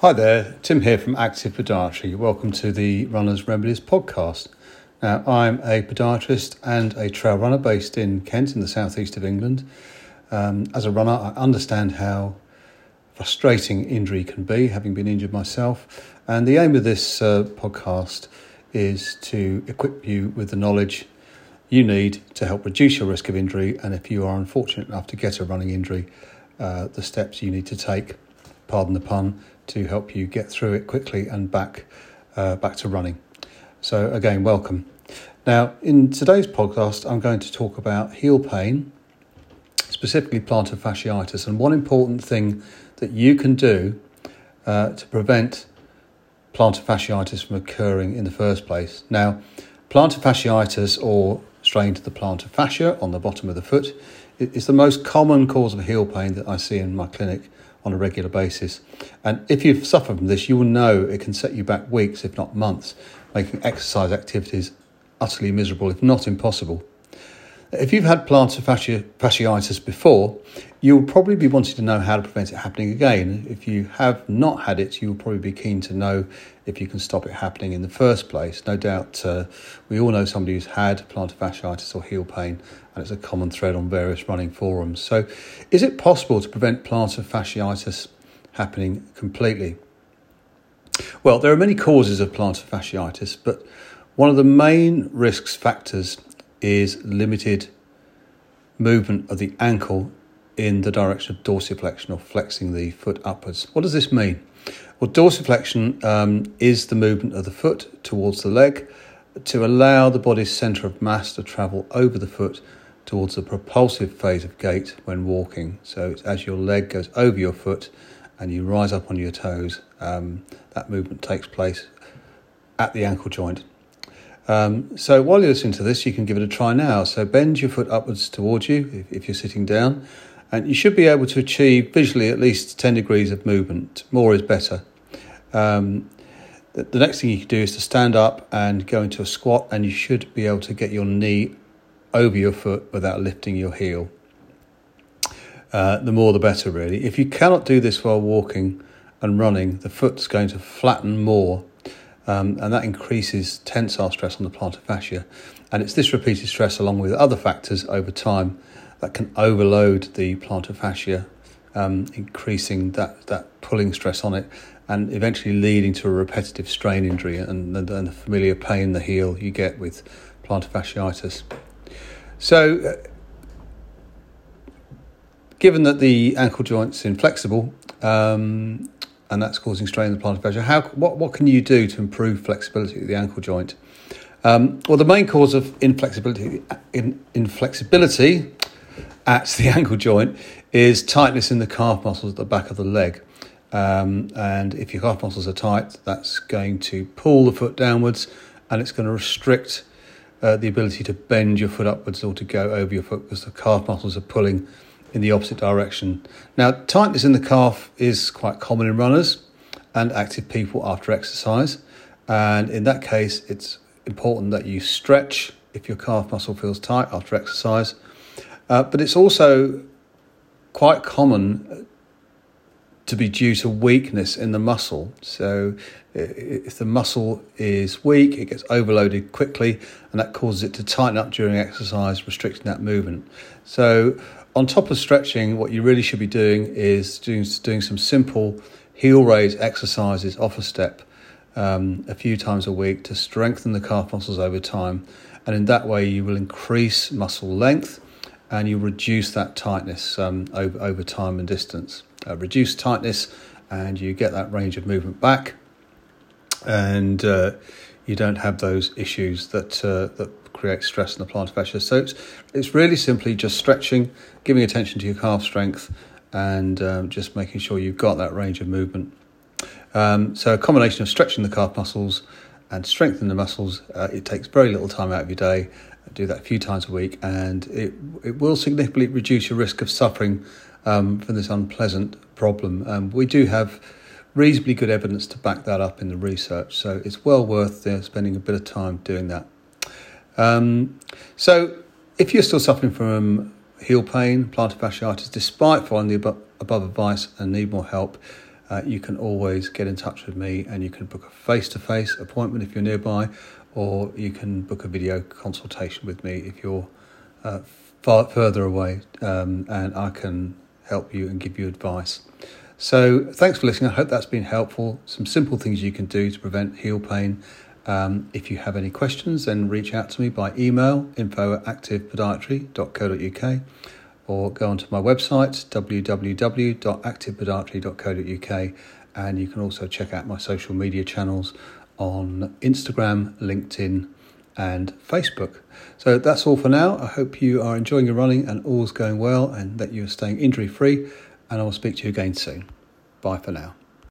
Hi there, Tim here from Active Podiatry. Welcome to the Runners Remedies podcast. Now, I'm a podiatrist and a trail runner based in Kent in the southeast of England. Um, as a runner, I understand how frustrating injury can be, having been injured myself. And the aim of this uh, podcast is to equip you with the knowledge you need to help reduce your risk of injury. And if you are unfortunate enough to get a running injury, uh, the steps you need to take, pardon the pun, to help you get through it quickly and back uh, back to running. So again, welcome. Now, in today's podcast, I'm going to talk about heel pain, specifically plantar fasciitis, and one important thing that you can do uh, to prevent plantar fasciitis from occurring in the first place. Now, plantar fasciitis, or strain to the plantar fascia on the bottom of the foot, is the most common cause of heel pain that I see in my clinic on a regular basis. And if you've suffered from this, you will know it can set you back weeks, if not months, making exercise activities utterly miserable, if not impossible. If you've had plantar fasciitis before, you'll probably be wanting to know how to prevent it happening again. If you have not had it, you'll probably be keen to know if you can stop it happening in the first place. No doubt uh, we all know somebody who's had plantar fasciitis or heel pain, and it's a common thread on various running forums. So, is it possible to prevent plantar fasciitis happening completely? Well, there are many causes of plantar fasciitis, but one of the main risk factors is limited movement of the ankle in the direction of dorsiflexion or flexing the foot upwards. What does this mean? Well, dorsiflexion um, is the movement of the foot towards the leg to allow the body's centre of mass to travel over the foot towards the propulsive phase of gait when walking. So it's as your leg goes over your foot and you rise up on your toes, um, that movement takes place at the ankle joint. Um, so while you're listening to this, you can give it a try now. So bend your foot upwards towards you if, if, you're sitting down, and you should be able to achieve visually at least 10 degrees of movement. More is better. Um, the, the next thing you can do is to stand up and go into a squat, and you should be able to get your knee over your foot without lifting your heel. Uh, the more the better, really. If you cannot do this while walking and running, the foot's going to flatten more um, and that increases tensile stress on the plantar fascia. And it's this repeated stress, along with other factors over time, that can overload the plantar fascia, um, increasing that, that pulling stress on it, and eventually leading to a repetitive strain injury and, and, and the familiar pain in the heel you get with plantar fasciitis. So, uh, given that the ankle joint's inflexible, um, and that's causing strain in the plantar fascia. How what what can you do to improve flexibility of the ankle joint? Um, well, the main cause of inflexibility in, inflexibility at the ankle joint is tightness in the calf muscles at the back of the leg. Um, and if your calf muscles are tight, that's going to pull the foot downwards and it's going to restrict uh, the ability to bend your foot upwards or to go over your foot because the calf muscles are pulling in the opposite direction. Now, tightness in the calf is quite common in runners and active people after exercise. And in that case, it's important that you stretch if your calf muscle feels tight after exercise. Uh, but it's also quite common to be due to weakness in the muscle. So, if the muscle is weak, it gets overloaded quickly, and that causes it to tighten up during exercise, restricting that movement. So, on top of stretching, what you really should be doing is doing, doing some simple heel raise exercises off a step um, a few times a week to strengthen the calf muscles over time. And in that way, you will increase muscle length and you reduce that tightness um, over, over time and distance. Uh, reduce tightness, and you get that range of movement back, and uh, you don't have those issues that uh, that create stress in the plantar fascia. So it's, it's really simply just stretching, giving attention to your calf strength, and um, just making sure you've got that range of movement. Um, so a combination of stretching the calf muscles and strengthening the muscles, uh, it takes very little time out of your day. Do that a few times a week, and it it will significantly reduce your risk of suffering um, from this unpleasant problem. Um, we do have reasonably good evidence to back that up in the research, so it's well worth uh, spending a bit of time doing that. Um, so, if you're still suffering from heel pain, plantar fasciitis, despite following the above, above advice and need more help, uh, you can always get in touch with me and you can book a face to face appointment if you're nearby, or you can book a video consultation with me if you're uh, far further away, um, and I can help you and give you advice. So, thanks for listening. I hope that's been helpful. Some simple things you can do to prevent heel pain. Um, if you have any questions, then reach out to me by email info at activepodiatry.co.uk or go onto my website www.activepodiatry.co.uk and you can also check out my social media channels on Instagram, LinkedIn, and Facebook. So that's all for now. I hope you are enjoying your running and all's going well and that you're staying injury free. And I will speak to you again soon. Bye for now.